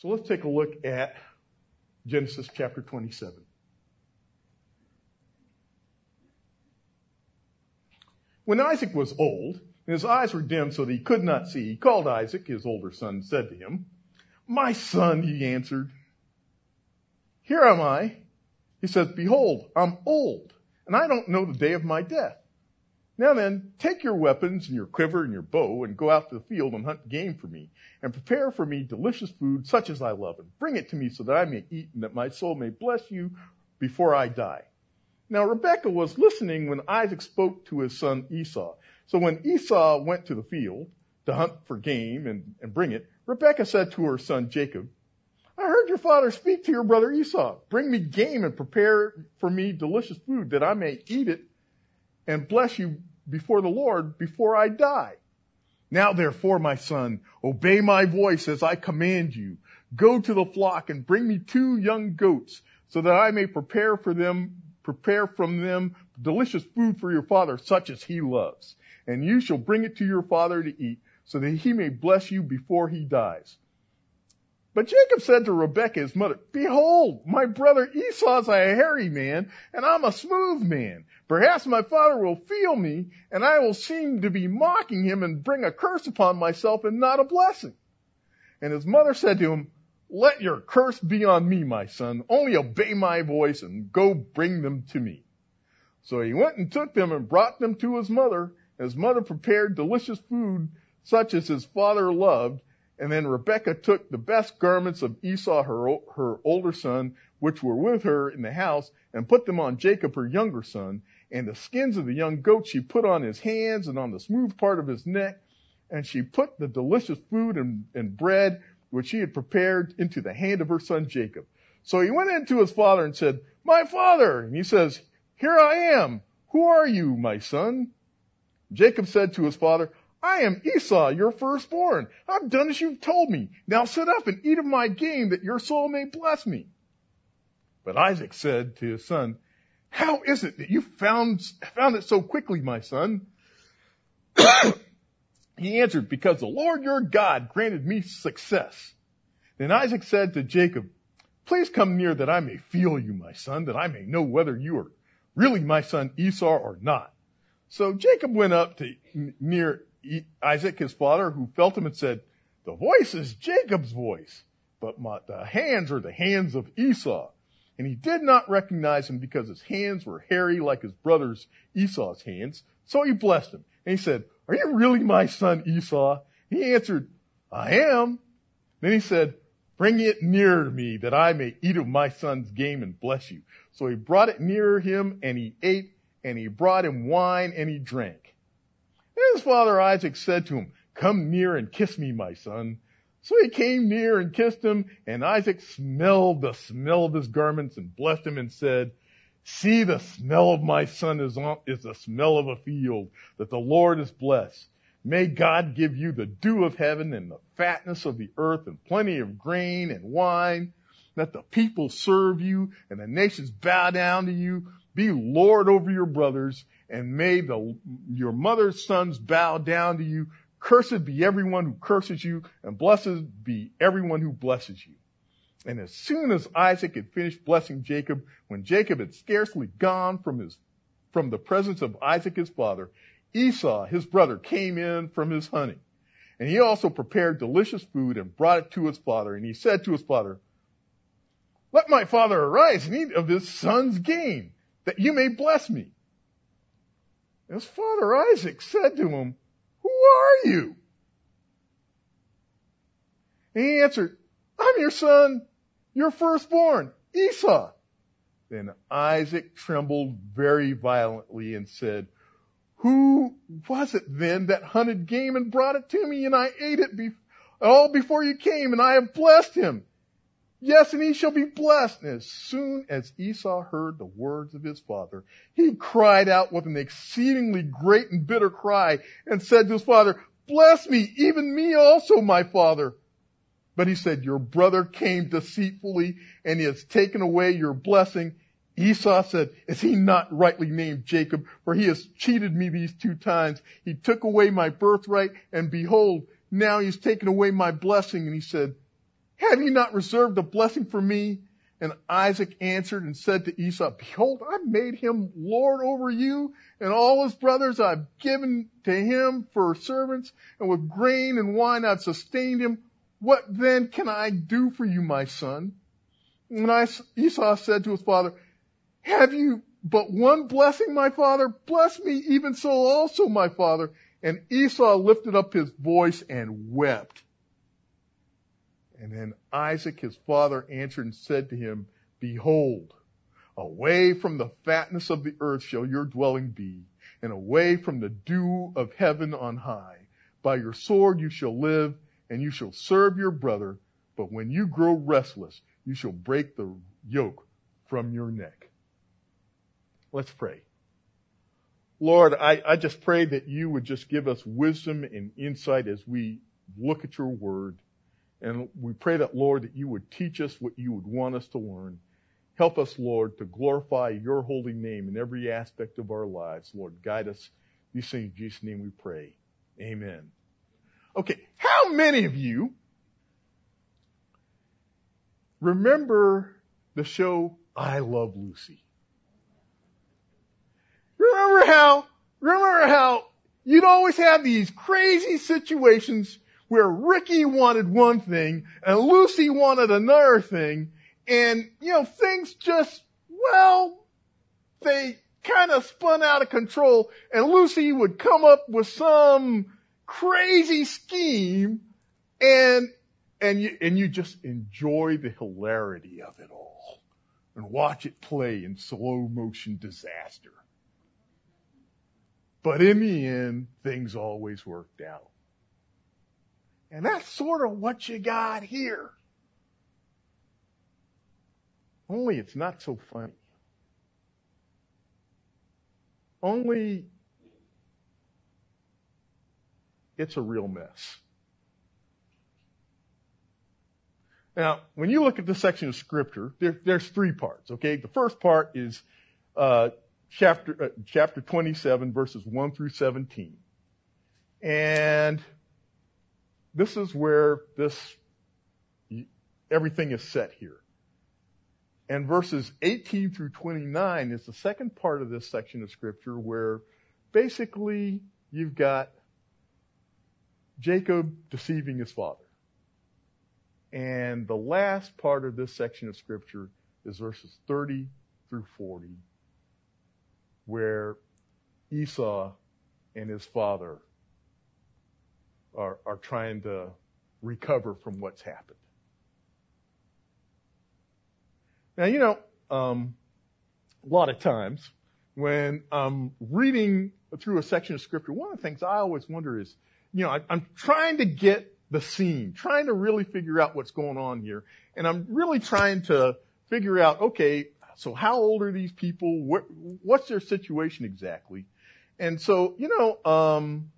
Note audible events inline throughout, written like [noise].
So let's take a look at Genesis chapter 27. When Isaac was old, and his eyes were dim so that he could not see, he called Isaac, his older son, and said to him, My son, he answered, Here am I. He says, Behold, I'm old, and I don't know the day of my death. Now then, take your weapons and your quiver and your bow and go out to the field and hunt game for me and prepare for me delicious food such as I love and bring it to me so that I may eat and that my soul may bless you before I die. Now Rebekah was listening when Isaac spoke to his son Esau. So when Esau went to the field to hunt for game and, and bring it, Rebekah said to her son Jacob, I heard your father speak to your brother Esau. Bring me game and prepare for me delicious food that I may eat it and bless you before the Lord before I die. Now therefore, my son, obey my voice as I command you. Go to the flock and bring me two young goats so that I may prepare for them, prepare from them delicious food for your father, such as he loves. And you shall bring it to your father to eat so that he may bless you before he dies. But Jacob said to Rebekah, his mother, Behold, my brother Esau's a hairy man, and I'm a smooth man. Perhaps my father will feel me, and I will seem to be mocking him and bring a curse upon myself and not a blessing. And his mother said to him, Let your curse be on me, my son. Only obey my voice and go bring them to me. So he went and took them and brought them to his mother. His mother prepared delicious food such as his father loved, and then Rebekah took the best garments of Esau, her, her older son, which were with her in the house, and put them on Jacob, her younger son. And the skins of the young goat she put on his hands and on the smooth part of his neck. And she put the delicious food and, and bread which she had prepared into the hand of her son Jacob. So he went in to his father and said, My father! And he says, Here I am. Who are you, my son? Jacob said to his father, I am Esau, your firstborn. I've done as you've told me. Now sit up and eat of my game that your soul may bless me. But Isaac said to his son, how is it that you found, found it so quickly, my son? [coughs] he answered, because the Lord your God granted me success. Then Isaac said to Jacob, please come near that I may feel you, my son, that I may know whether you are really my son Esau or not. So Jacob went up to near Isaac, his father, who felt him and said, the voice is Jacob's voice, but my, the hands are the hands of Esau. And he did not recognize him because his hands were hairy like his brother's Esau's hands. So he blessed him. And he said, are you really my son Esau? He answered, I am. Then he said, bring it near to me that I may eat of my son's game and bless you. So he brought it near him and he ate and he brought him wine and he drank. And his father Isaac said to him, come near and kiss me, my son. So he came near and kissed him, and Isaac smelled the smell of his garments and blessed him and said, See, the smell of my son is, on, is the smell of a field that the Lord has blessed. May God give you the dew of heaven and the fatness of the earth and plenty of grain and wine. Let the people serve you and the nations bow down to you. Be Lord over your brothers and may the, your mother's sons bow down to you. Cursed be everyone who curses you and blessed be everyone who blesses you. And as soon as Isaac had finished blessing Jacob, when Jacob had scarcely gone from his, from the presence of Isaac his father, Esau, his brother, came in from his hunting. And he also prepared delicious food and brought it to his father. And he said to his father, let my father arise and eat of his son's game, that you may bless me. His father Isaac said to him, Who are you? And he answered, I'm your son, your firstborn, Esau. Then Isaac trembled very violently and said, Who was it then that hunted game and brought it to me and I ate it be- all before you came and I have blessed him? Yes, and he shall be blessed. And as soon as Esau heard the words of his father, he cried out with an exceedingly great and bitter cry and said to his father, bless me, even me also, my father. But he said, your brother came deceitfully and he has taken away your blessing. Esau said, is he not rightly named Jacob? For he has cheated me these two times. He took away my birthright and behold, now he's taken away my blessing. And he said, Have you not reserved a blessing for me? And Isaac answered and said to Esau, Behold, I've made him Lord over you and all his brothers I've given to him for servants and with grain and wine I've sustained him. What then can I do for you, my son? And Esau said to his father, have you but one blessing, my father? Bless me even so also, my father. And Esau lifted up his voice and wept. And then Isaac, his father, answered and said to him, Behold, away from the fatness of the earth shall your dwelling be, and away from the dew of heaven on high. By your sword you shall live, and you shall serve your brother, but when you grow restless, you shall break the yoke from your neck. Let's pray. Lord, I, I just pray that you would just give us wisdom and insight as we look at your word. And we pray that, Lord, that you would teach us what you would want us to learn. Help us, Lord, to glorify your holy name in every aspect of our lives. Lord, guide us. These things in Jesus' name we pray. Amen. Okay, how many of you remember the show I Love Lucy? Remember how, remember how you'd always have these crazy situations where Ricky wanted one thing and Lucy wanted another thing and, you know, things just, well, they kind of spun out of control and Lucy would come up with some crazy scheme and, and you, and you just enjoy the hilarity of it all and watch it play in slow motion disaster. But in the end, things always worked out. And that's sort of what you got here. Only it's not so funny. Only it's a real mess. Now, when you look at this section of scripture, there, there's three parts, okay? The first part is uh, chapter, uh, chapter 27, verses 1 through 17. And this is where this, everything is set here. And verses 18 through 29 is the second part of this section of scripture where basically you've got Jacob deceiving his father. And the last part of this section of scripture is verses 30 through 40 where Esau and his father are, are trying to recover from what's happened. Now, you know, um, a lot of times when I'm reading through a section of scripture, one of the things I always wonder is, you know, I, I'm trying to get the scene, trying to really figure out what's going on here. And I'm really trying to figure out, okay, so how old are these people? What, what's their situation exactly? And so, you know, um,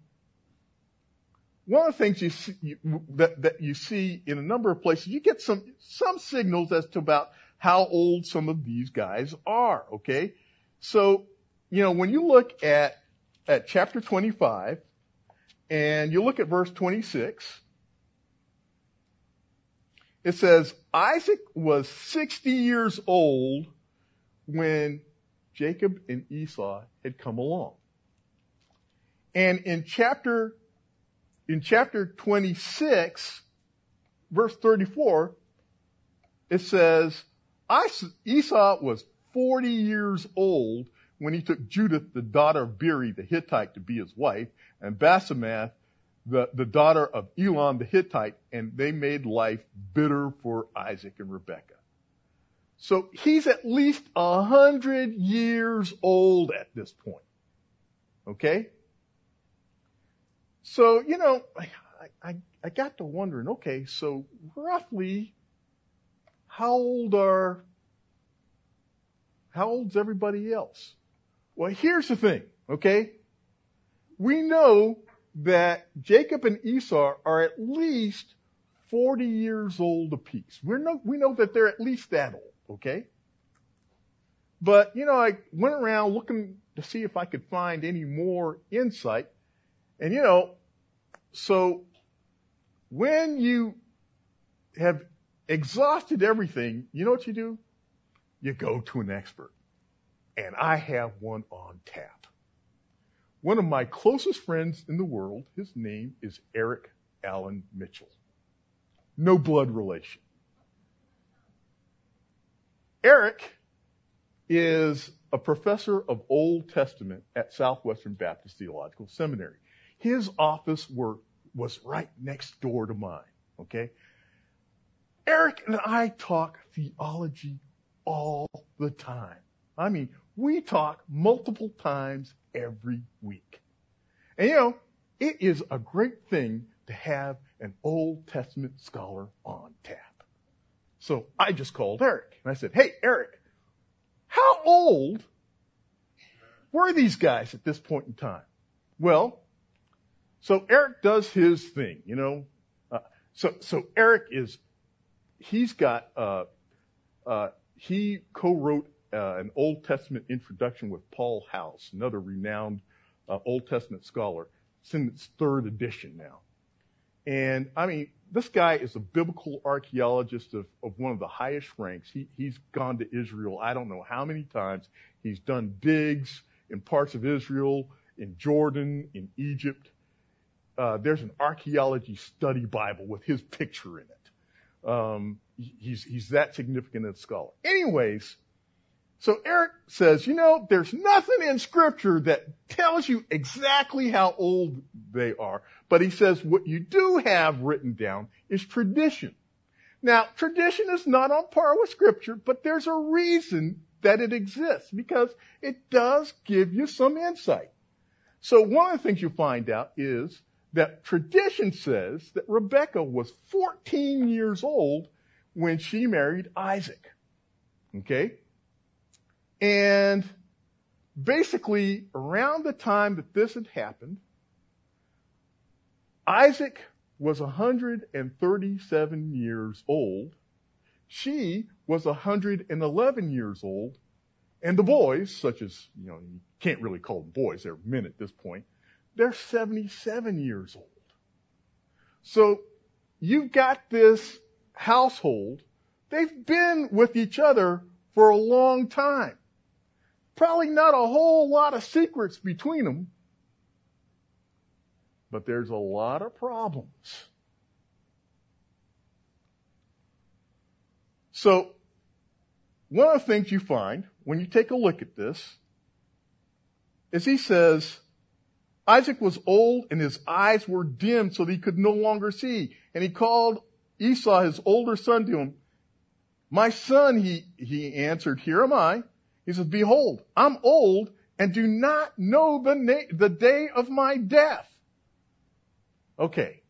one of the things you see, you, that, that you see in a number of places, you get some some signals as to about how old some of these guys are. Okay, so you know when you look at at chapter 25 and you look at verse 26, it says Isaac was 60 years old when Jacob and Esau had come along. And in chapter, in chapter 26, verse 34, it says, Esau was 40 years old when he took Judith, the daughter of Beeri the Hittite, to be his wife, and Basemath, the, the daughter of Elon the Hittite, and they made life bitter for Isaac and Rebekah. So he's at least a hundred years old at this point. Okay? So, you know, I, I, I got to wondering, okay, so roughly how old are, how old's everybody else? Well, here's the thing, okay? We know that Jacob and Esau are at least 40 years old apiece. We know, we know that they're at least that old. Okay? But, you know, I went around looking to see if I could find any more insight. And, you know, so when you have exhausted everything, you know what you do? You go to an expert. And I have one on tap. One of my closest friends in the world, his name is Eric Allen Mitchell. No blood relation. Eric is a professor of Old Testament at Southwestern Baptist Theological Seminary. His office were, was right next door to mine. Okay. Eric and I talk theology all the time. I mean, we talk multiple times every week. And you know, it is a great thing to have an Old Testament scholar on tap. So I just called Eric and I said, Hey, Eric, how old were these guys at this point in time? Well, so Eric does his thing, you know. Uh, so, so Eric is, he's got, uh, uh, he co-wrote uh, an Old Testament introduction with Paul House, another renowned uh, Old Testament scholar. It's in its third edition now. And I mean, this guy is a biblical archaeologist of, of one of the highest ranks. He, he's gone to Israel, I don't know how many times. He's done digs in parts of Israel, in Jordan, in Egypt. Uh, there's an archaeology study Bible with his picture in it. Um, he's, he's that significant a scholar. Anyways, so Eric says, you know, there's nothing in scripture that tells you exactly how old they are. But he says what you do have written down is tradition. Now, tradition is not on par with scripture, but there's a reason that it exists because it does give you some insight. So one of the things you find out is that tradition says that Rebecca was 14 years old when she married Isaac. Okay? And basically, around the time that this had happened, Isaac was 137 years old. She was 111 years old. And the boys, such as, you know, you can't really call them boys, they're men at this point, they're 77 years old. So you've got this household. They've been with each other for a long time. Probably not a whole lot of secrets between them, but there's a lot of problems. So, one of the things you find when you take a look at this is he says, Isaac was old and his eyes were dim so that he could no longer see. And he called Esau, his older son, to him. My son, he, he answered, here am I. He says, behold, I'm old and do not know the, na- the day of my death. Okay.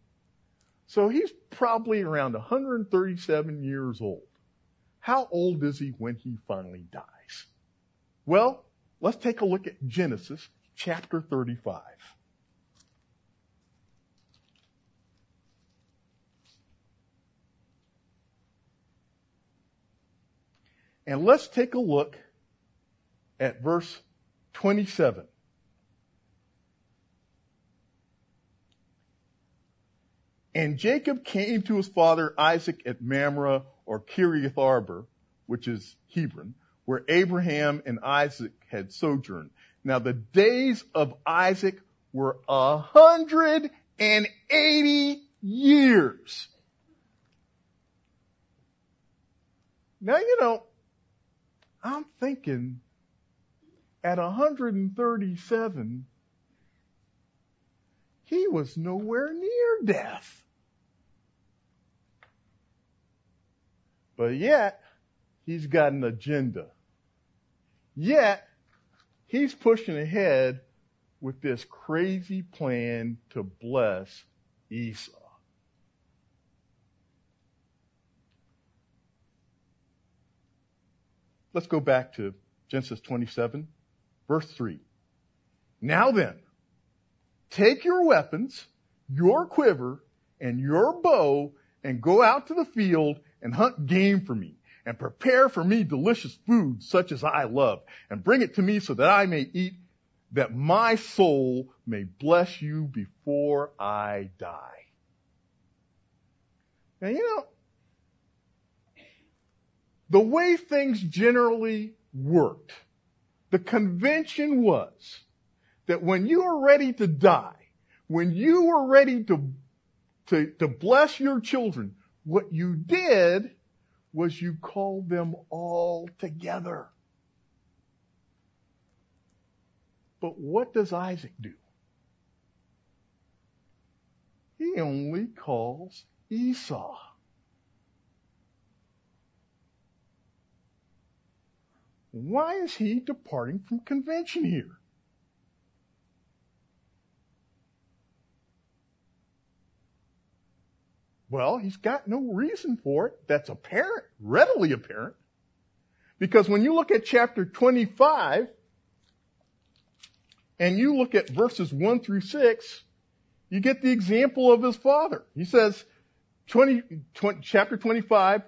So he's probably around 137 years old. How old is he when he finally dies? Well, let's take a look at Genesis chapter 35. And let's take a look at verse 27. And Jacob came to his father Isaac at Mamre or Kiriath Arba, which is Hebron, where Abraham and Isaac had sojourned. Now the days of Isaac were a hundred and eighty years. Now you know, I'm thinking at 137, he was nowhere near death. But yet, he's got an agenda. Yet, he's pushing ahead with this crazy plan to bless Esau. Let's go back to Genesis 27. Verse 3. Now then, take your weapons, your quiver, and your bow, and go out to the field and hunt game for me, and prepare for me delicious food such as I love, and bring it to me so that I may eat, that my soul may bless you before I die. Now, you know, the way things generally worked, the convention was that when you were ready to die, when you were ready to, to, to bless your children, what you did was you called them all together. But what does Isaac do? He only calls Esau. Why is he departing from convention here? Well, he's got no reason for it that's apparent, readily apparent. Because when you look at chapter 25 and you look at verses 1 through 6, you get the example of his father. He says, 20, 20, chapter 25,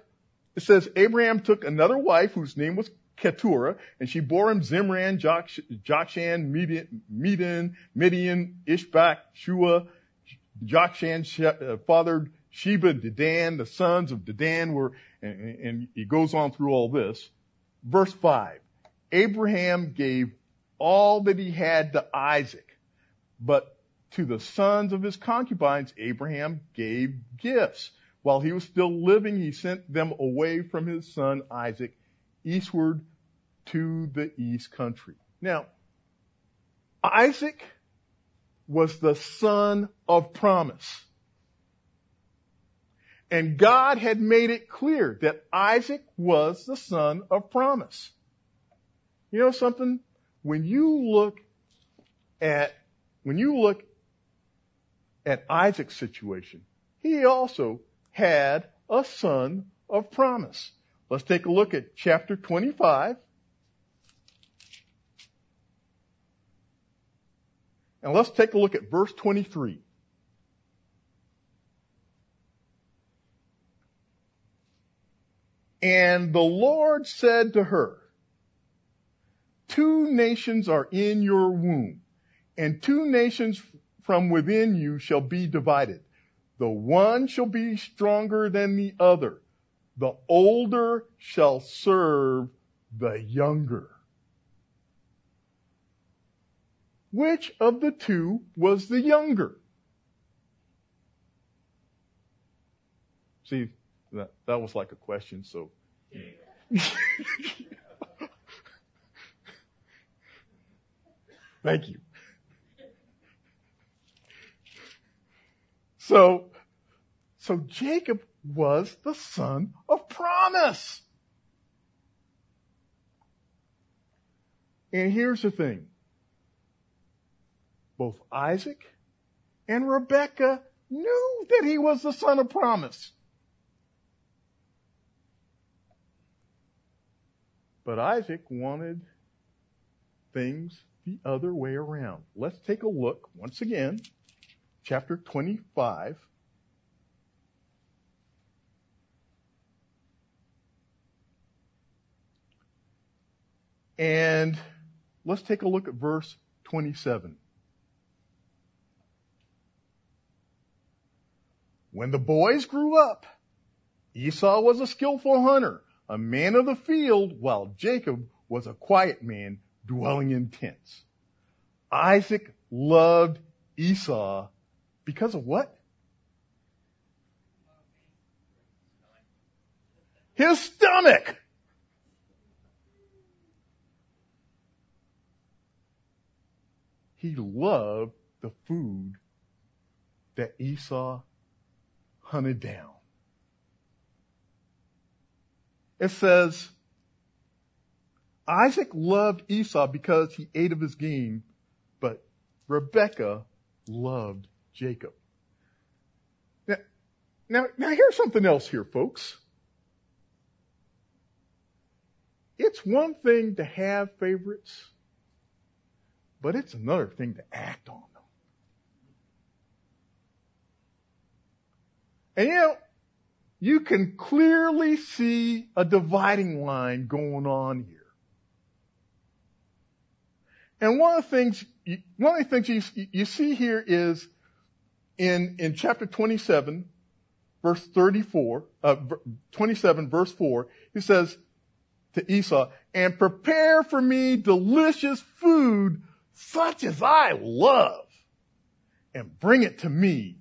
it says, Abraham took another wife whose name was Keturah, and she bore him Zimran, Jokshan, Midian, Midian, Midian Ishbak, Shua. Jokshan uh, fathered Sheba, and Dedan, the sons of Dedan were, and, and he goes on through all this. Verse 5. Abraham gave all that he had to Isaac, but to the sons of his concubines, Abraham gave gifts. While he was still living, he sent them away from his son Isaac eastward to the east country. Now, Isaac was the son of promise. And God had made it clear that Isaac was the son of promise. You know something? When you look at, when you look at Isaac's situation, he also had a son of promise. Let's take a look at chapter 25. And let's take a look at verse 23. And the Lord said to her, Two nations are in your womb, and two nations from within you shall be divided. The one shall be stronger than the other. The older shall serve the younger. Which of the two was the younger? See, that, that was like a question, so. [laughs] Thank you. So, so Jacob was the son of promise. And here's the thing. Both Isaac and Rebekah knew that he was the son of promise. But Isaac wanted things the other way around. Let's take a look once again, chapter 25. And let's take a look at verse 27. When the boys grew up, Esau was a skillful hunter a man of the field, while Jacob was a quiet man dwelling in tents. Isaac loved Esau because of what? His stomach. He loved the food that Esau hunted down. It says, Isaac loved Esau because he ate of his game, but Rebekah loved Jacob. Now, now, now here's something else here, folks. It's one thing to have favorites, but it's another thing to act on them. And you know, you can clearly see a dividing line going on here. And one of the things, one of the things you, you see here is in, in chapter 27, verse 34, uh, 27 verse 4, he says, to Esau, and prepare for me delicious food such as I love and bring it to me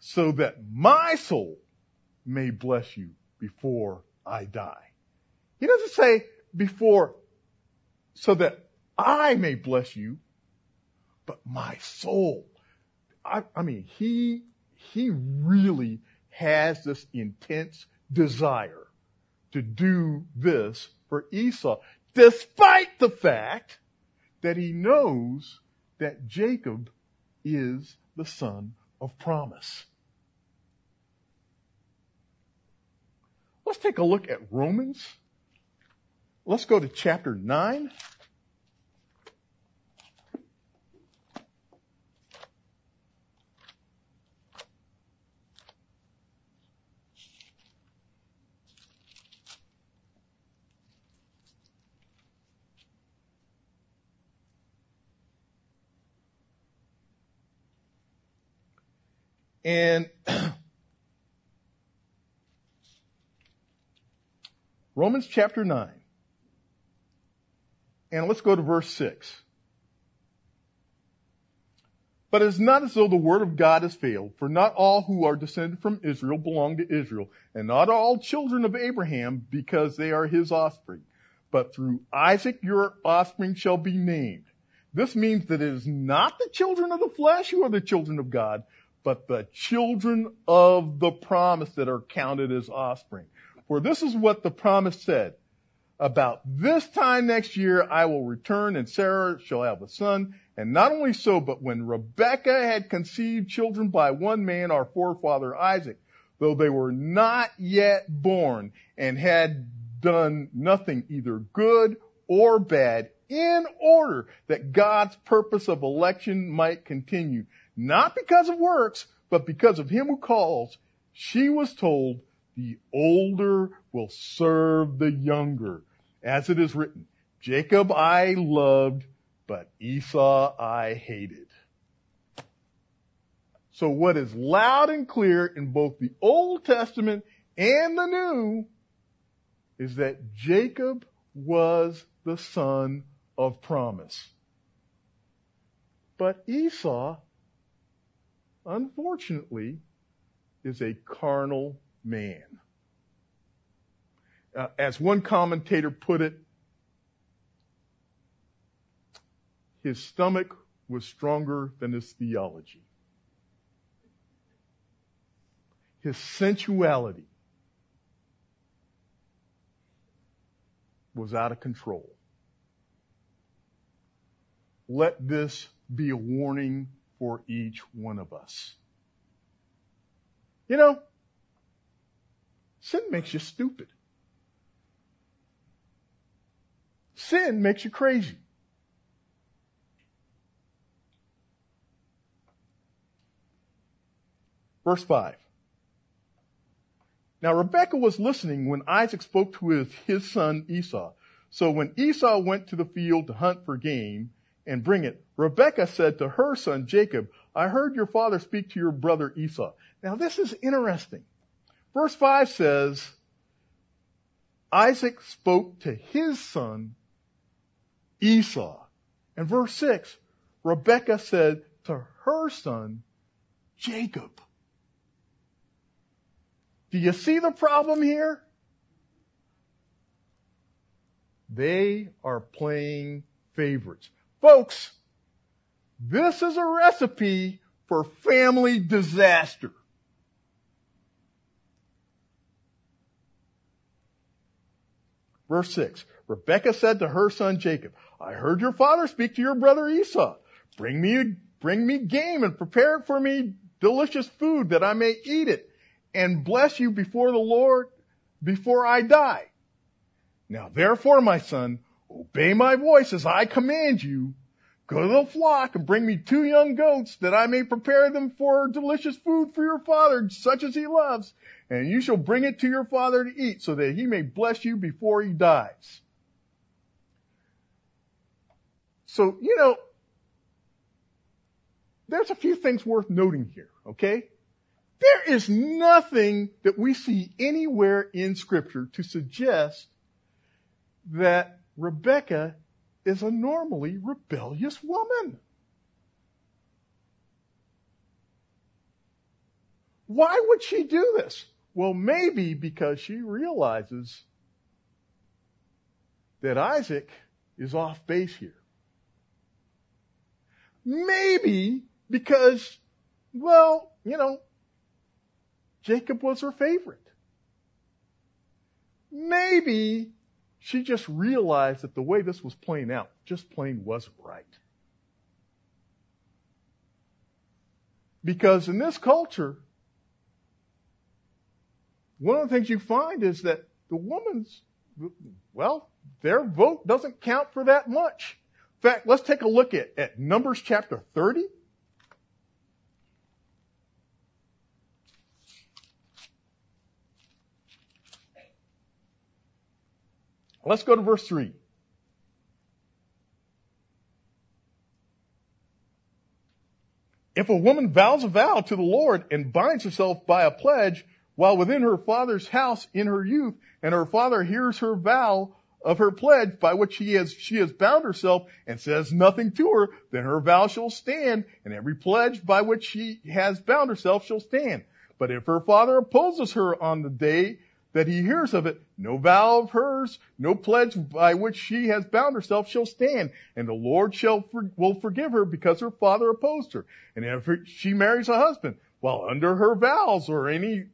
so that my soul may bless you before I die. He doesn't say before so that I may bless you, but my soul. I, I mean, he, he really has this intense desire to do this for Esau, despite the fact that he knows that Jacob is the son of promise. Let's take a look at Romans. Let's go to chapter 9. And [clears throat] Romans chapter 9. And let's go to verse 6. But it is not as though the word of God has failed, for not all who are descended from Israel belong to Israel, and not all children of Abraham because they are his offspring. But through Isaac your offspring shall be named. This means that it is not the children of the flesh who are the children of God, but the children of the promise that are counted as offspring. For this is what the promise said. About this time next year I will return and Sarah shall have a son. And not only so, but when Rebekah had conceived children by one man, our forefather Isaac, though they were not yet born and had done nothing either good or bad in order that God's purpose of election might continue, not because of works, but because of him who calls, she was told, the older will serve the younger. As it is written, Jacob I loved, but Esau I hated. So what is loud and clear in both the Old Testament and the New is that Jacob was the son of promise. But Esau unfortunately, is a carnal man. Uh, as one commentator put it, his stomach was stronger than his theology. His sensuality was out of control. Let this be a warning for each one of us. You know, sin makes you stupid. Sin makes you crazy. Verse 5. Now Rebekah was listening when Isaac spoke to his, his son Esau. So when Esau went to the field to hunt for game, and bring it. Rebekah said to her son Jacob, I heard your father speak to your brother Esau. Now this is interesting. Verse 5 says, Isaac spoke to his son Esau. And verse 6, Rebekah said to her son Jacob. Do you see the problem here? They are playing favorites. Folks, this is a recipe for family disaster. Verse 6. Rebekah said to her son Jacob, I heard your father speak to your brother Esau. Bring me, bring me game and prepare for me delicious food that I may eat it and bless you before the Lord before I die. Now therefore, my son, Obey my voice as I command you. Go to the flock and bring me two young goats that I may prepare them for delicious food for your father, such as he loves. And you shall bring it to your father to eat so that he may bless you before he dies. So, you know, there's a few things worth noting here, okay? There is nothing that we see anywhere in scripture to suggest that Rebecca is a normally rebellious woman. Why would she do this? Well, maybe because she realizes that Isaac is off base here. Maybe because, well, you know, Jacob was her favorite. Maybe she just realized that the way this was playing out just plain wasn't right. Because in this culture, one of the things you find is that the woman's, well, their vote doesn't count for that much. In fact, let's take a look at, at Numbers chapter 30. Let's go to verse 3. If a woman vows a vow to the Lord and binds herself by a pledge while within her father's house in her youth, and her father hears her vow of her pledge by which she has, she has bound herself and says nothing to her, then her vow shall stand, and every pledge by which she has bound herself shall stand. But if her father opposes her on the day that he hears of it, no vow of hers, no pledge by which she has bound herself shall stand, and the Lord shall for, will forgive her because her father opposed her. And if she marries a husband, while under her vows or any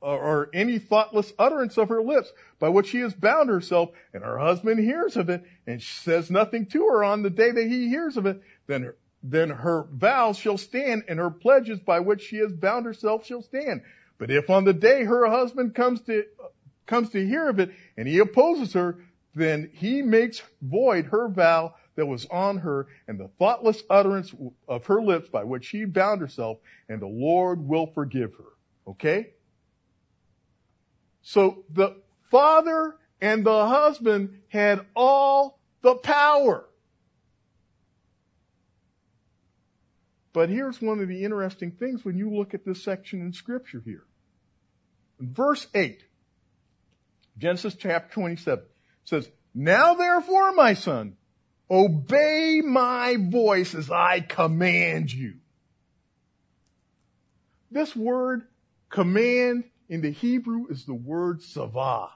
or any thoughtless utterance of her lips by which she has bound herself, and her husband hears of it and says nothing to her on the day that he hears of it, then her, then her vows shall stand and her pledges by which she has bound herself shall stand. But if on the day her husband comes to, comes to hear of it and he opposes her, then he makes void her vow that was on her and the thoughtless utterance of her lips by which she bound herself and the Lord will forgive her. Okay? So the father and the husband had all the power. But here's one of the interesting things when you look at this section in scripture here. Verse 8, Genesis chapter 27 says, Now therefore, my son, obey my voice as I command you. This word command in the Hebrew is the word savah.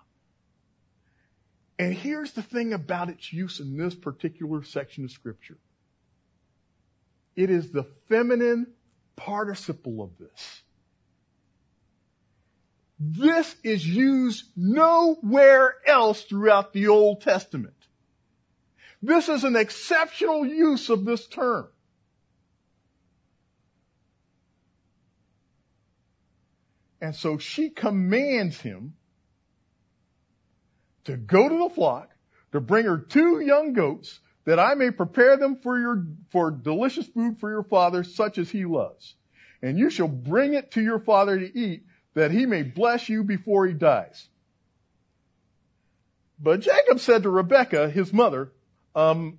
And here's the thing about its use in this particular section of scripture. It is the feminine participle of this. This is used nowhere else throughout the Old Testament. This is an exceptional use of this term. And so she commands him to go to the flock, to bring her two young goats, that I may prepare them for your, for delicious food for your father, such as he loves. And you shall bring it to your father to eat, that he may bless you before he dies. But Jacob said to Rebekah, his mother, um,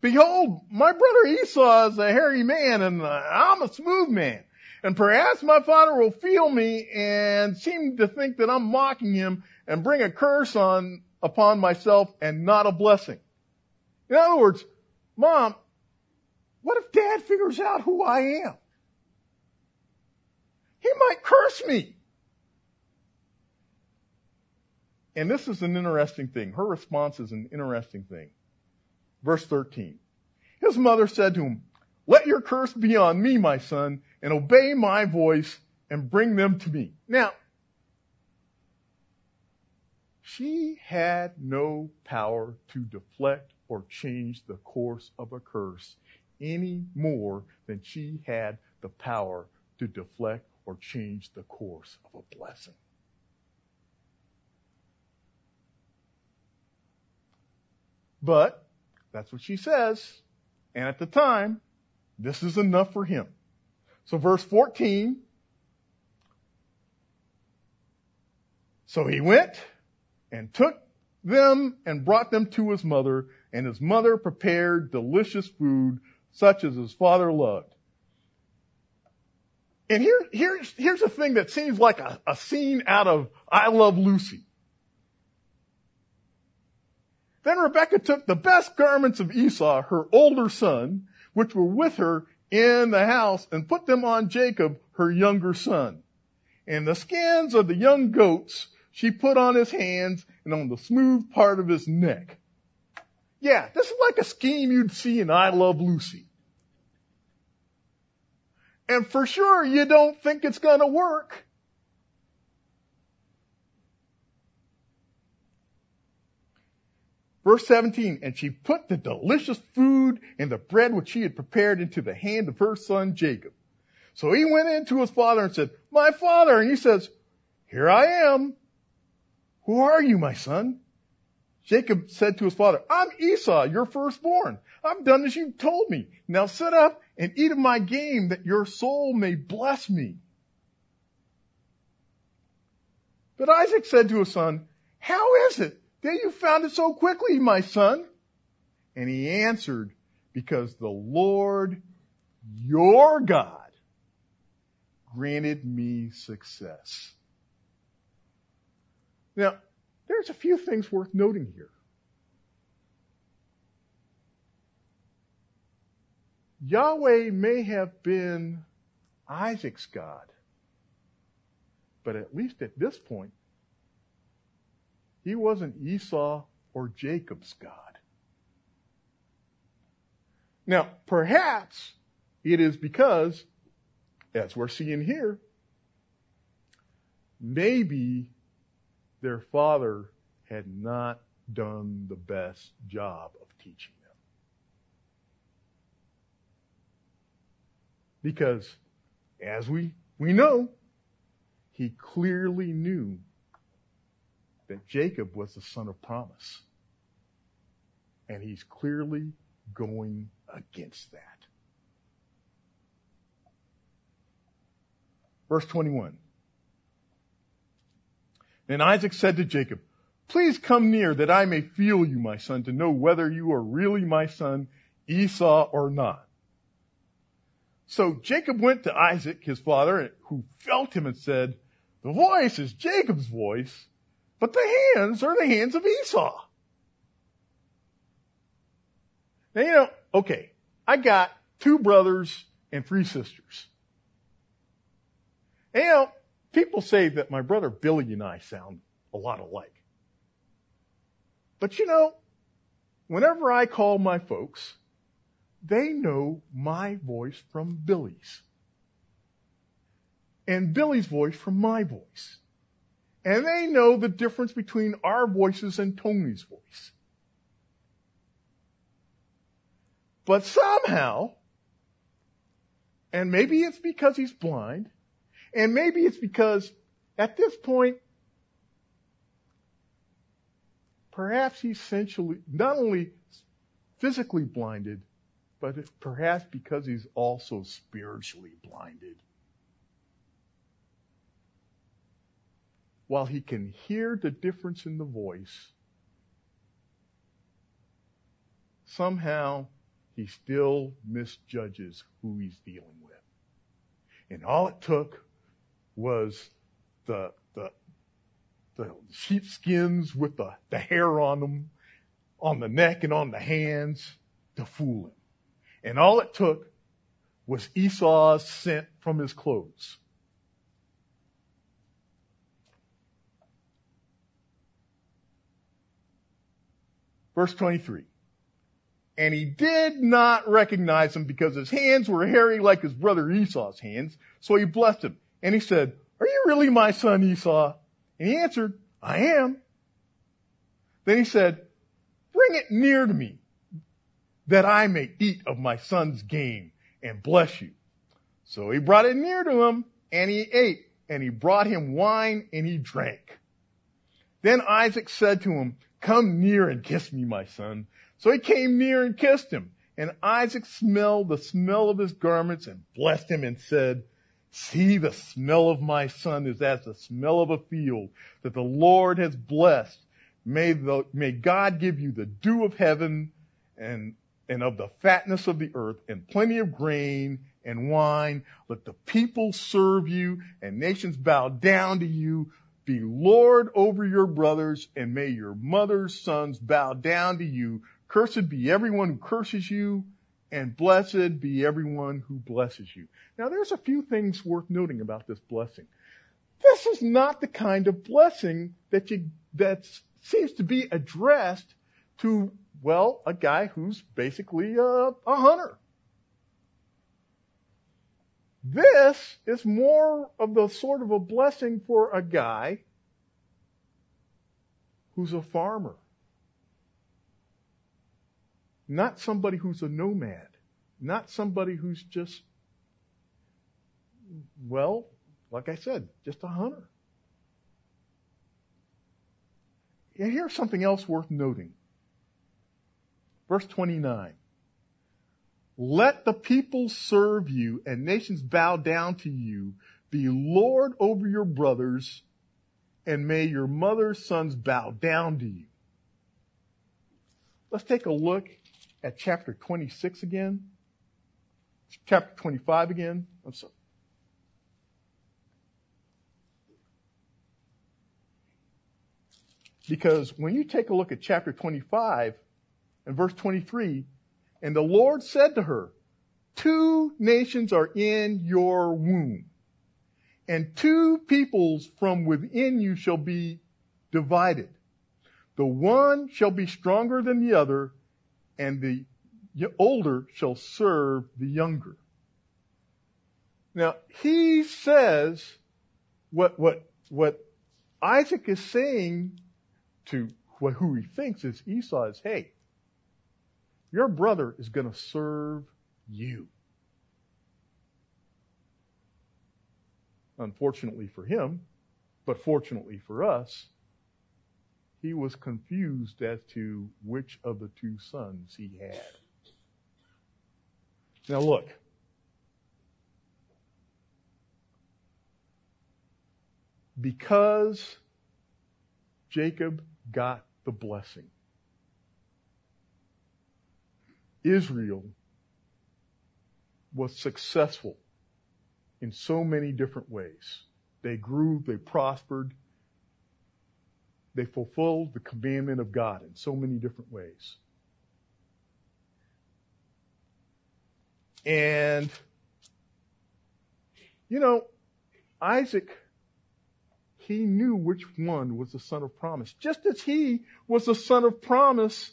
behold, my brother Esau is a hairy man and I'm a smooth man. And perhaps my father will feel me and seem to think that I'm mocking him and bring a curse on, upon myself and not a blessing. In other words, mom, what if dad figures out who I am? He might curse me. And this is an interesting thing. Her response is an interesting thing. Verse 13. His mother said to him, let your curse be on me, my son, and obey my voice and bring them to me. Now, she had no power to deflect or change the course of a curse any more than she had the power to deflect or change the course of a blessing. But that's what she says. And at the time, this is enough for him. So verse 14. So he went and took them and brought them to his mother, and his mother prepared delicious food such as his father loved. And here, here's, here's a thing that seems like a, a scene out of I Love Lucy. Then Rebecca took the best garments of Esau, her older son, which were with her in the house, and put them on Jacob, her younger son. And the skins of the young goats she put on his hands and on the smooth part of his neck. Yeah, this is like a scheme you'd see in I Love Lucy. And for sure you don't think it's gonna work. Verse 17, and she put the delicious food and the bread which she had prepared into the hand of her son Jacob. So he went in to his father and said, my father, and he says, here I am. Who are you, my son? Jacob said to his father, I'm Esau, your firstborn. I've done as you told me. Now sit up and eat of my game that your soul may bless me. But Isaac said to his son, how is it that you found it so quickly, my son? And he answered, because the Lord, your God, granted me success. Now, there's a few things worth noting here. Yahweh may have been Isaac's God, but at least at this point, he wasn't Esau or Jacob's God. Now, perhaps it is because, as we're seeing here, maybe their father had not done the best job of teaching Because, as we, we know, he clearly knew that Jacob was the son of promise. And he's clearly going against that. Verse 21. And Isaac said to Jacob, Please come near that I may feel you, my son, to know whether you are really my son Esau or not. So Jacob went to Isaac, his father, who felt him and said, The voice is Jacob's voice, but the hands are the hands of Esau. Now, you know, okay, I got two brothers and three sisters. And, you know, people say that my brother Billy and I sound a lot alike. But you know, whenever I call my folks, they know my voice from Billy's. And Billy's voice from my voice. And they know the difference between our voices and Tony's voice. But somehow, and maybe it's because he's blind, and maybe it's because at this point, perhaps he's essentially not only physically blinded, but perhaps because he's also spiritually blinded. while he can hear the difference in the voice, somehow he still misjudges who he's dealing with. And all it took was the, the, the sheepskins with the, the hair on them, on the neck and on the hands to fool him. And all it took was Esau's scent from his clothes. Verse 23. And he did not recognize him because his hands were hairy like his brother Esau's hands. So he blessed him. And he said, are you really my son Esau? And he answered, I am. Then he said, bring it near to me that I may eat of my son's game and bless you. So he brought it near to him and he ate and he brought him wine and he drank. Then Isaac said to him, Come near and kiss me, my son. So he came near and kissed him. And Isaac smelled the smell of his garments and blessed him and said, See, the smell of my son is as the smell of a field that the Lord has blessed. May, the, may God give you the dew of heaven and, and of the fatness of the earth and plenty of grain and wine. Let the people serve you and nations bow down to you. be Lord over your brothers, and may your mother's sons bow down to you. Cursed be everyone who curses you, and blessed be everyone who blesses you. Now there's a few things worth noting about this blessing. This is not the kind of blessing that you, that seems to be addressed to, well, a guy who's basically a, a hunter. This is more of the sort of a blessing for a guy who's a farmer. Not somebody who's a nomad. Not somebody who's just, well, like I said, just a hunter. And here's something else worth noting. Verse 29. Let the people serve you and nations bow down to you. Be Lord over your brothers and may your mother's sons bow down to you. Let's take a look at chapter 26 again. Chapter 25 again. I'm sorry. Because when you take a look at chapter 25 and verse 23, and the Lord said to her, two nations are in your womb, and two peoples from within you shall be divided. The one shall be stronger than the other, and the older shall serve the younger. Now, he says what, what, what Isaac is saying to what, who he thinks is Esau is, hey, your brother is going to serve you. Unfortunately for him, but fortunately for us, he was confused as to which of the two sons he had. Now look. Because Jacob got the blessing. Israel was successful in so many different ways. They grew, they prospered, they fulfilled the commandment of God in so many different ways. And, you know, Isaac, he knew which one was the son of promise, just as he was the son of promise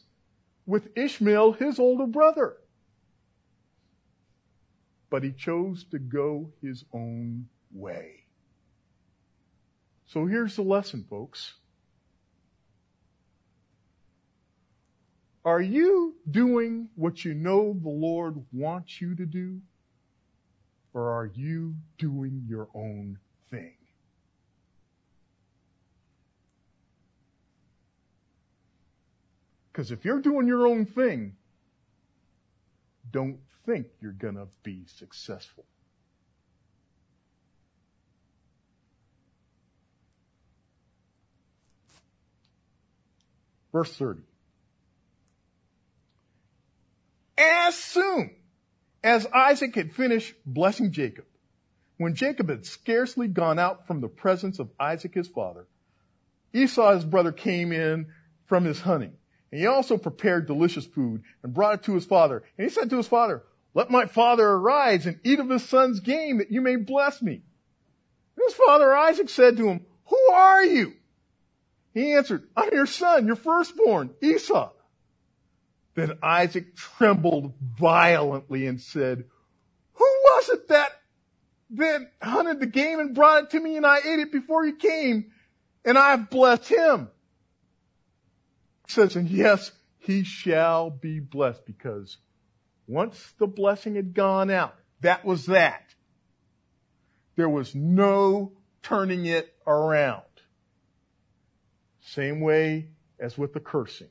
with Ishmael, his older brother. But he chose to go his own way. So here's the lesson, folks. Are you doing what you know the Lord wants you to do? Or are you doing your own thing? Because if you're doing your own thing, don't think you're going to be successful. Verse 30. As soon as Isaac had finished blessing Jacob, when Jacob had scarcely gone out from the presence of Isaac his father, Esau his brother came in from his hunting. And he also prepared delicious food and brought it to his father. And he said to his father, let my father arise and eat of his son's game that you may bless me. And his father Isaac said to him, who are you? He answered, I'm your son, your firstborn, Esau. Then Isaac trembled violently and said, who was it that then hunted the game and brought it to me and I ate it before you came and I've blessed him? Says, and yes, he shall be blessed because once the blessing had gone out, that was that. There was no turning it around. Same way as with the cursing.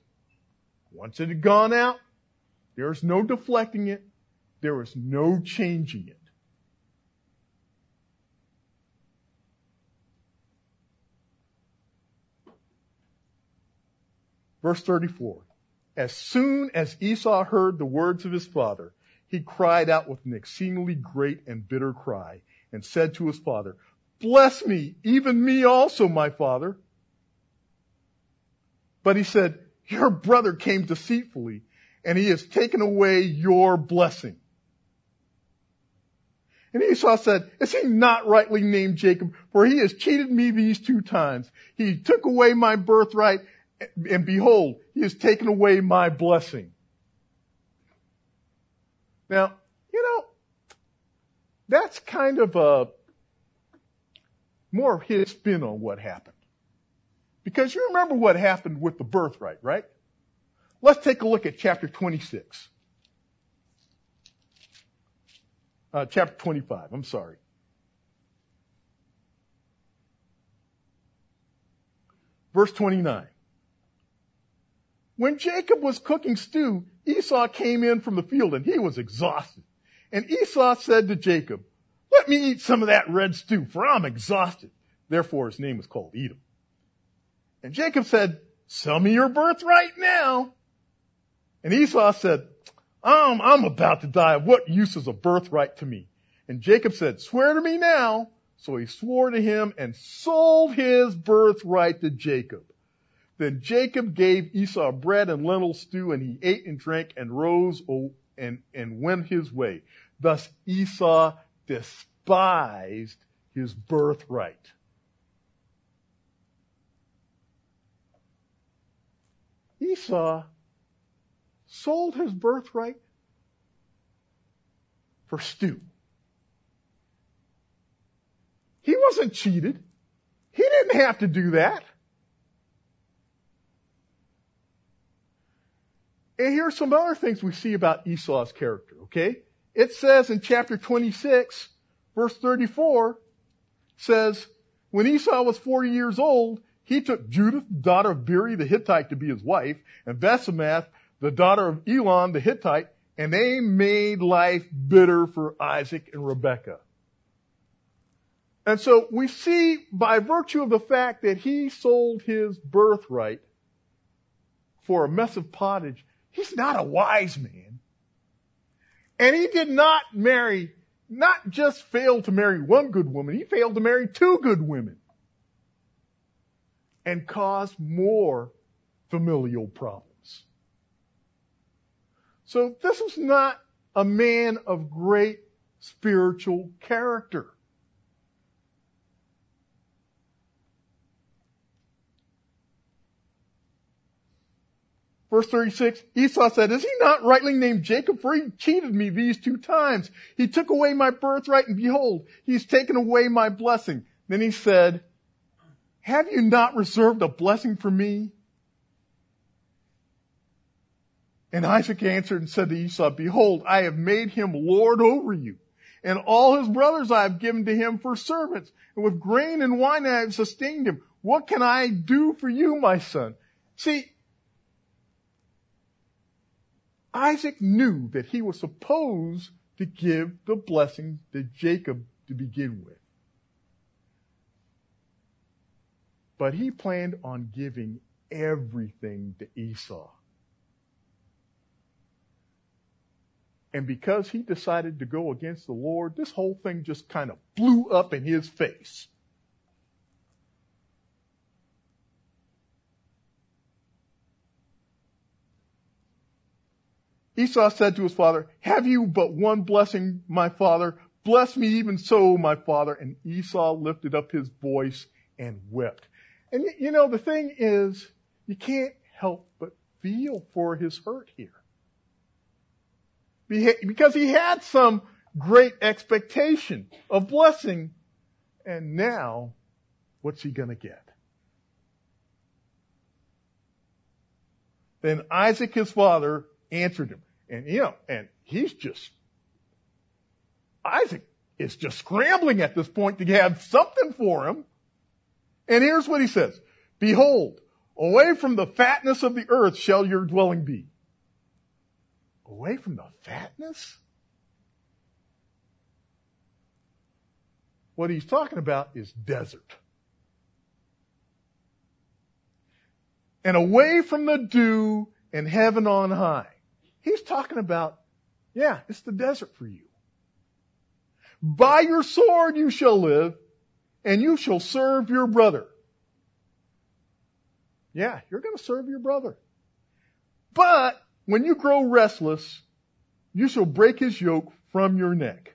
Once it had gone out, there's no deflecting it. There was no changing it. Verse 34. As soon as Esau heard the words of his father, he cried out with an exceedingly great and bitter cry and said to his father, bless me, even me also, my father. But he said, your brother came deceitfully and he has taken away your blessing. And Esau said, is he not rightly named Jacob? For he has cheated me these two times. He took away my birthright and behold, he has taken away my blessing. Now, you know, that's kind of a more his spin on what happened. Because you remember what happened with the birthright, right? Let's take a look at chapter 26. Uh, chapter 25, I'm sorry. Verse 29. When Jacob was cooking stew, Esau came in from the field and he was exhausted. And Esau said to Jacob, let me eat some of that red stew, for I'm exhausted. Therefore his name was called Edom. And Jacob said, sell me your birthright now. And Esau said, um, I'm about to die. What use is a birthright to me? And Jacob said, swear to me now. So he swore to him and sold his birthright to Jacob. Then Jacob gave Esau bread and lentil stew and he ate and drank and rose and, and went his way. Thus Esau despised his birthright. Esau sold his birthright for stew. He wasn't cheated. He didn't have to do that. And here are some other things we see about Esau's character, okay? It says in chapter 26, verse 34, says, when Esau was 40 years old, he took Judith, daughter of Beeri the Hittite, to be his wife, and Basemath, the daughter of Elon the Hittite, and they made life bitter for Isaac and Rebekah. And so we see by virtue of the fact that he sold his birthright for a mess of pottage, he's not a wise man. And he did not marry, not just fail to marry one good woman, he failed to marry two good women and cause more familial problems. So this was not a man of great spiritual character. Verse 36, Esau said, is he not rightly named Jacob? For he cheated me these two times. He took away my birthright and behold, he's taken away my blessing. Then he said, have you not reserved a blessing for me? And Isaac answered and said to Esau, Behold, I have made him lord over you. And all his brothers I have given to him for servants. And with grain and wine I have sustained him. What can I do for you, my son? See, Isaac knew that he was supposed to give the blessing to Jacob to begin with. But he planned on giving everything to Esau. And because he decided to go against the Lord, this whole thing just kind of blew up in his face. Esau said to his father, have you but one blessing, my father? Bless me even so, my father. And Esau lifted up his voice and wept. And you know, the thing is, you can't help but feel for his hurt here. Because he had some great expectation of blessing, and now, what's he gonna get? Then Isaac, his father, answered him. And you know, and he's just, Isaac is just scrambling at this point to have something for him. And here's what he says. Behold, away from the fatness of the earth shall your dwelling be. Away from the fatness? What he's talking about is desert. And away from the dew and heaven on high. He's talking about, yeah, it's the desert for you. By your sword you shall live, and you shall serve your brother. Yeah, you're going to serve your brother. But when you grow restless, you shall break his yoke from your neck.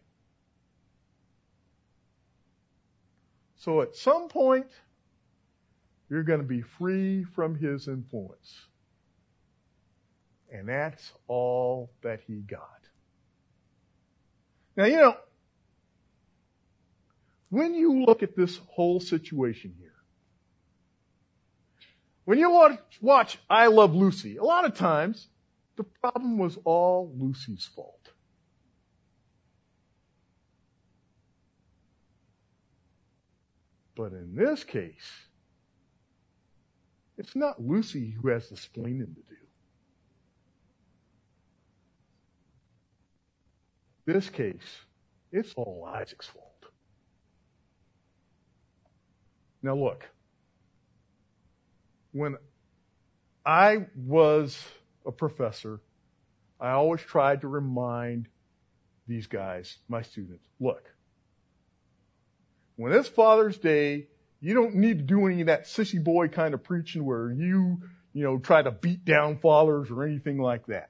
So at some point, you're going to be free from his influence. And that's all that he got. Now, you know, when you look at this whole situation here, when you watch, watch I Love Lucy, a lot of times the problem was all Lucy's fault. But in this case, it's not Lucy who has the splaining to do. This case, it's all Isaac's fault. Now look, when I was a professor, I always tried to remind these guys, my students, look, when it's Father's Day, you don't need to do any of that sissy boy kind of preaching where you, you know, try to beat down fathers or anything like that.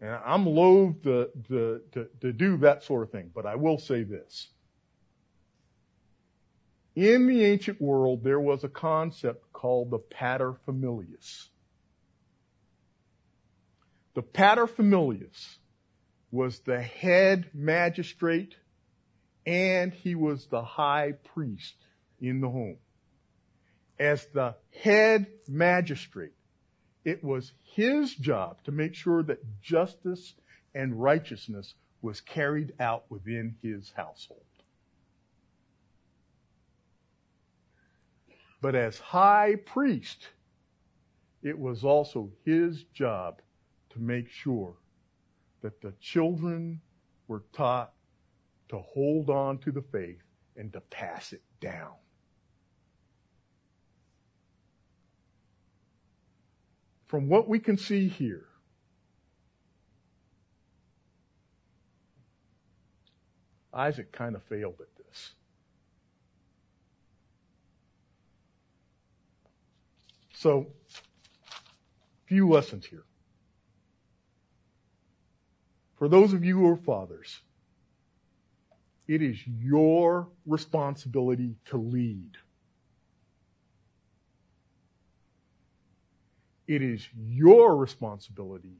And I'm loath to, to, to, to do that sort of thing, but I will say this. In the ancient world, there was a concept called the paterfamilias. The paterfamilias was the head magistrate and he was the high priest in the home. As the head magistrate, it was his job to make sure that justice and righteousness was carried out within his household. But as high priest, it was also his job to make sure that the children were taught to hold on to the faith and to pass it down. From what we can see here, Isaac kind of failed at this. So, few lessons here. For those of you who are fathers, it is your responsibility to lead. It is your responsibility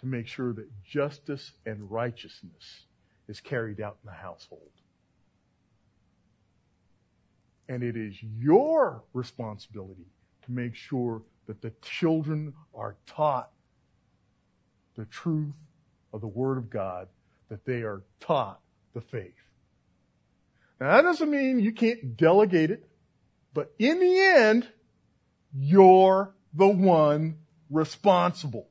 to make sure that justice and righteousness is carried out in the household. And it is your responsibility to make sure that the children are taught the truth of the Word of God, that they are taught the faith. Now that doesn't mean you can't delegate it, but in the end, you're the one responsible.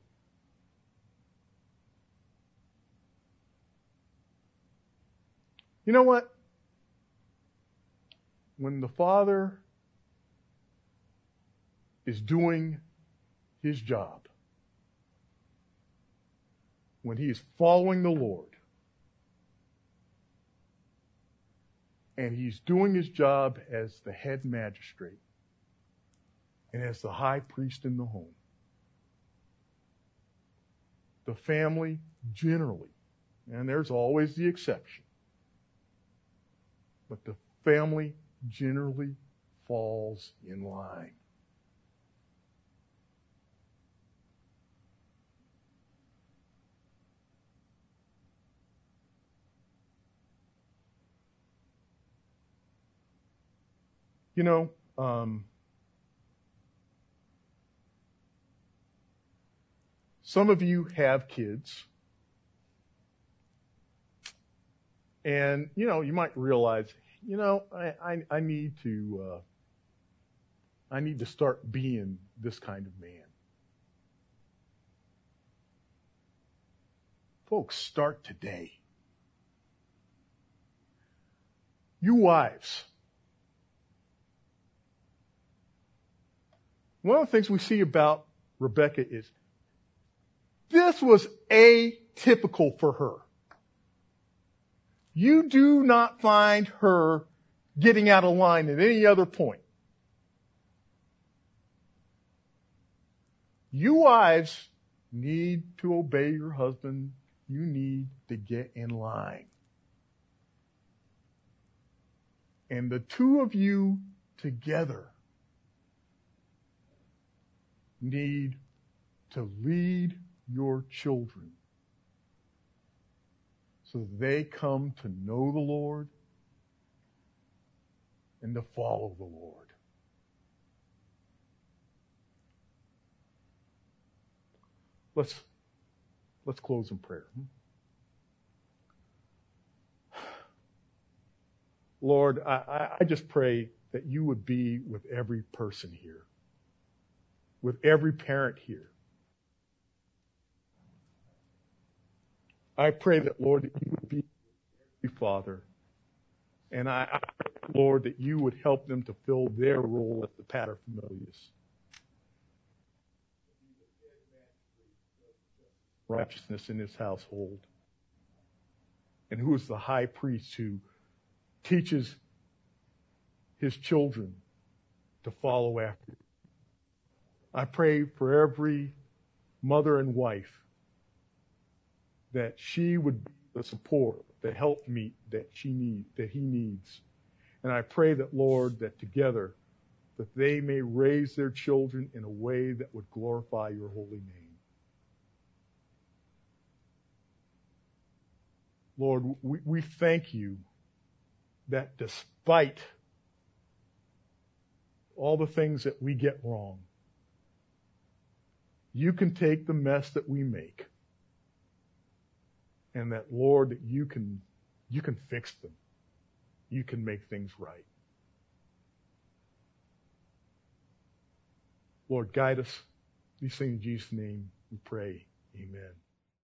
You know what? When the Father is doing his job, when he is following the Lord, and he's doing his job as the head magistrate and as the high priest in the home. The family generally, and there's always the exception, but the family generally falls in line. You know, um, some of you have kids. And, you know, you might realize, you know, I, I, I need to, uh, I need to start being this kind of man. Folks, start today. You wives, One of the things we see about Rebecca is this was atypical for her. You do not find her getting out of line at any other point. You wives need to obey your husband. You need to get in line. And the two of you together need to lead your children so they come to know the Lord and to follow the Lord. Let's, let's close in prayer. Lord, I, I just pray that you would be with every person here, with every parent here. I pray that, Lord, that you would be father. And I, I pray, Lord, that you would help them to fill their role as the paterfamilias. Righteousness in his household. And who is the high priest who teaches his children to follow after. I pray for every mother and wife that she would be the support, the help meet that she need, that he needs. And I pray that Lord, that together, that they may raise their children in a way that would glorify your holy name. Lord, we, we thank you that despite all the things that we get wrong, you can take the mess that we make and that Lord, that you can, you can fix them. You can make things right. Lord, guide us. These things in Jesus' name we pray. Amen.